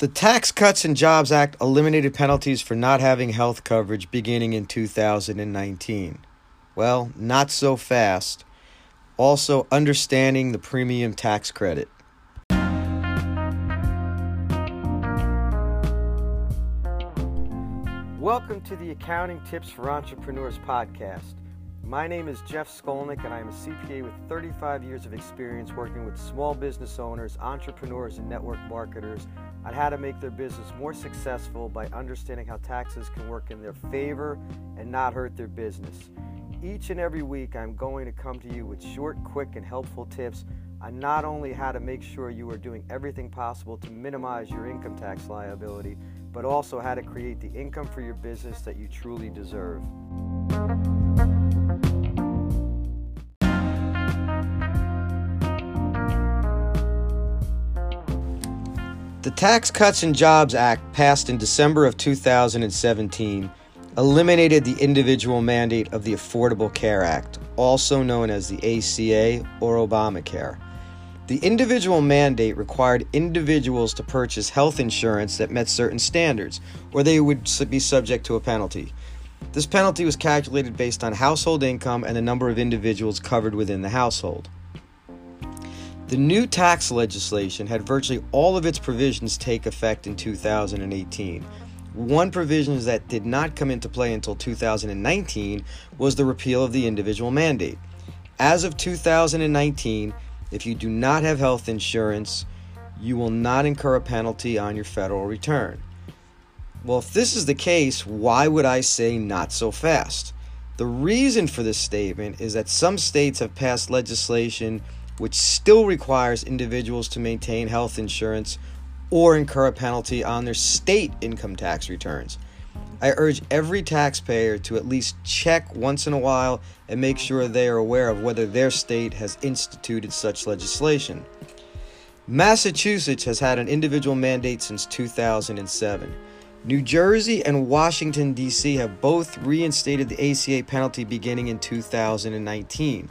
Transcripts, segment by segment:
The Tax Cuts and Jobs Act eliminated penalties for not having health coverage beginning in 2019. Well, not so fast. Also, understanding the premium tax credit. Welcome to the Accounting Tips for Entrepreneurs podcast. My name is Jeff Skolnick, and I am a CPA with 35 years of experience working with small business owners, entrepreneurs, and network marketers on how to make their business more successful by understanding how taxes can work in their favor and not hurt their business. Each and every week, I'm going to come to you with short, quick, and helpful tips on not only how to make sure you are doing everything possible to minimize your income tax liability, but also how to create the income for your business that you truly deserve. The Tax Cuts and Jobs Act, passed in December of 2017, eliminated the individual mandate of the Affordable Care Act, also known as the ACA or Obamacare. The individual mandate required individuals to purchase health insurance that met certain standards, or they would be subject to a penalty. This penalty was calculated based on household income and the number of individuals covered within the household. The new tax legislation had virtually all of its provisions take effect in 2018. One provision that did not come into play until 2019 was the repeal of the individual mandate. As of 2019, if you do not have health insurance, you will not incur a penalty on your federal return. Well, if this is the case, why would I say not so fast? The reason for this statement is that some states have passed legislation which still requires individuals to maintain health insurance or incur a penalty on their state income tax returns. I urge every taxpayer to at least check once in a while and make sure they are aware of whether their state has instituted such legislation. Massachusetts has had an individual mandate since 2007. New Jersey and Washington, D.C. have both reinstated the ACA penalty beginning in 2019.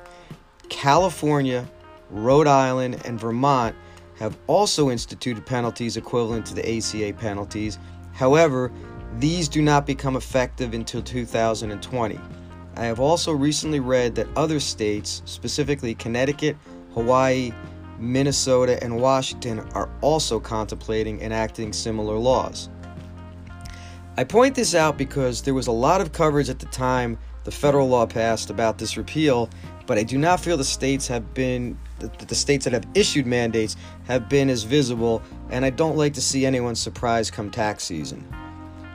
California, Rhode Island, and Vermont have also instituted penalties equivalent to the ACA penalties. However, these do not become effective until 2020. I have also recently read that other states, specifically Connecticut, Hawaii, Minnesota, and Washington, are also contemplating enacting similar laws. I point this out because there was a lot of coverage at the time the federal law passed about this repeal, but I do not feel the states have been the states that have issued mandates have been as visible, and I don't like to see anyone surprised come tax season.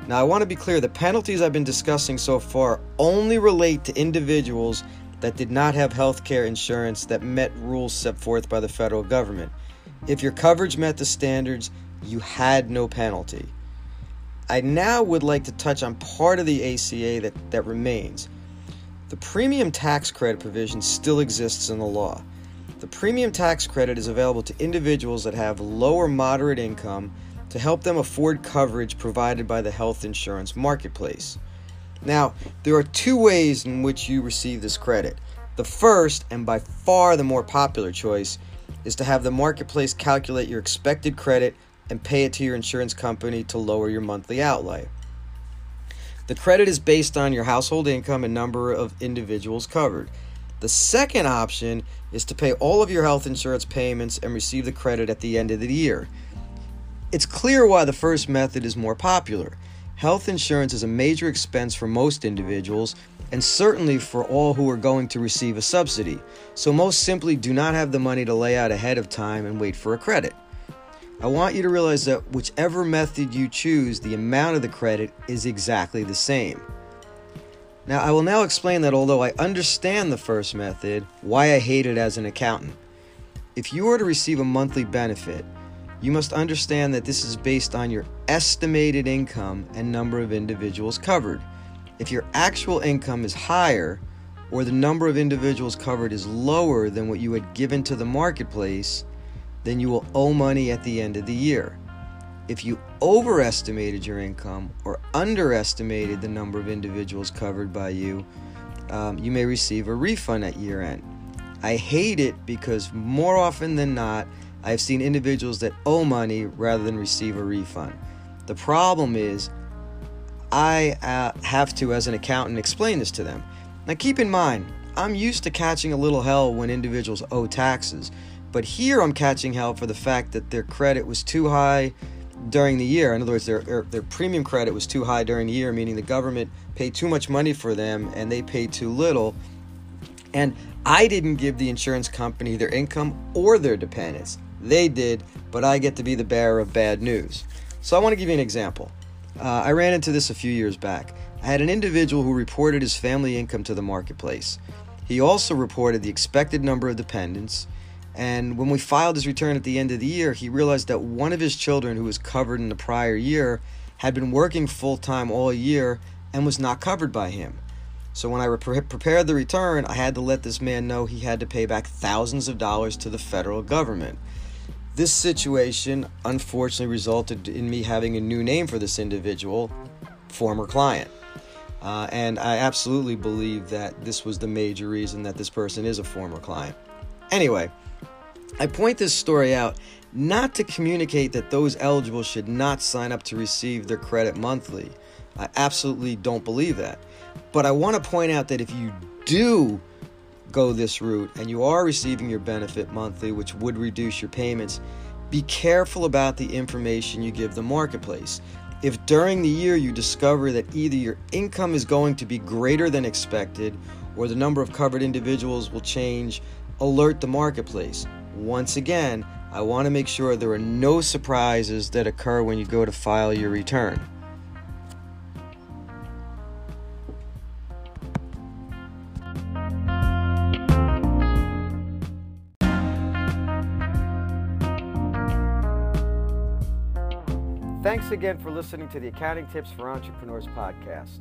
Now, I want to be clear the penalties I've been discussing so far only relate to individuals that did not have health care insurance that met rules set forth by the federal government. If your coverage met the standards, you had no penalty. I now would like to touch on part of the ACA that, that remains. The premium tax credit provision still exists in the law. The premium tax credit is available to individuals that have low or moderate income to help them afford coverage provided by the health insurance marketplace. Now, there are two ways in which you receive this credit. The first, and by far the more popular choice, is to have the marketplace calculate your expected credit and pay it to your insurance company to lower your monthly outlay. The credit is based on your household income and number of individuals covered. The second option is to pay all of your health insurance payments and receive the credit at the end of the year. It's clear why the first method is more popular. Health insurance is a major expense for most individuals and certainly for all who are going to receive a subsidy, so most simply do not have the money to lay out ahead of time and wait for a credit. I want you to realize that whichever method you choose, the amount of the credit is exactly the same. Now, I will now explain that although I understand the first method, why I hate it as an accountant. If you are to receive a monthly benefit, you must understand that this is based on your estimated income and number of individuals covered. If your actual income is higher, or the number of individuals covered is lower than what you had given to the marketplace, then you will owe money at the end of the year if you overestimated your income or underestimated the number of individuals covered by you, um, you may receive a refund at year end. I hate it because more often than not, I have seen individuals that owe money rather than receive a refund. The problem is, I uh, have to, as an accountant, explain this to them. Now, keep in mind, I'm used to catching a little hell when individuals owe taxes, but here I'm catching hell for the fact that their credit was too high during the year. In other words, their, their, premium credit was too high during the year, meaning the government paid too much money for them and they paid too little. And I didn't give the insurance company their income or their dependents. They did, but I get to be the bearer of bad news. So I want to give you an example. Uh, I ran into this a few years back. I had an individual who reported his family income to the marketplace. He also reported the expected number of dependents. And when we filed his return at the end of the year, he realized that one of his children, who was covered in the prior year, had been working full time all year and was not covered by him. So when I prepared the return, I had to let this man know he had to pay back thousands of dollars to the federal government. This situation unfortunately resulted in me having a new name for this individual, former client. Uh, and I absolutely believe that this was the major reason that this person is a former client. Anyway, I point this story out not to communicate that those eligible should not sign up to receive their credit monthly. I absolutely don't believe that. But I want to point out that if you do go this route and you are receiving your benefit monthly, which would reduce your payments, be careful about the information you give the marketplace. If during the year you discover that either your income is going to be greater than expected or the number of covered individuals will change, alert the marketplace. Once again, I want to make sure there are no surprises that occur when you go to file your return. Thanks again for listening to the Accounting Tips for Entrepreneurs podcast.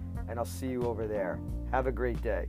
and I'll see you over there. Have a great day.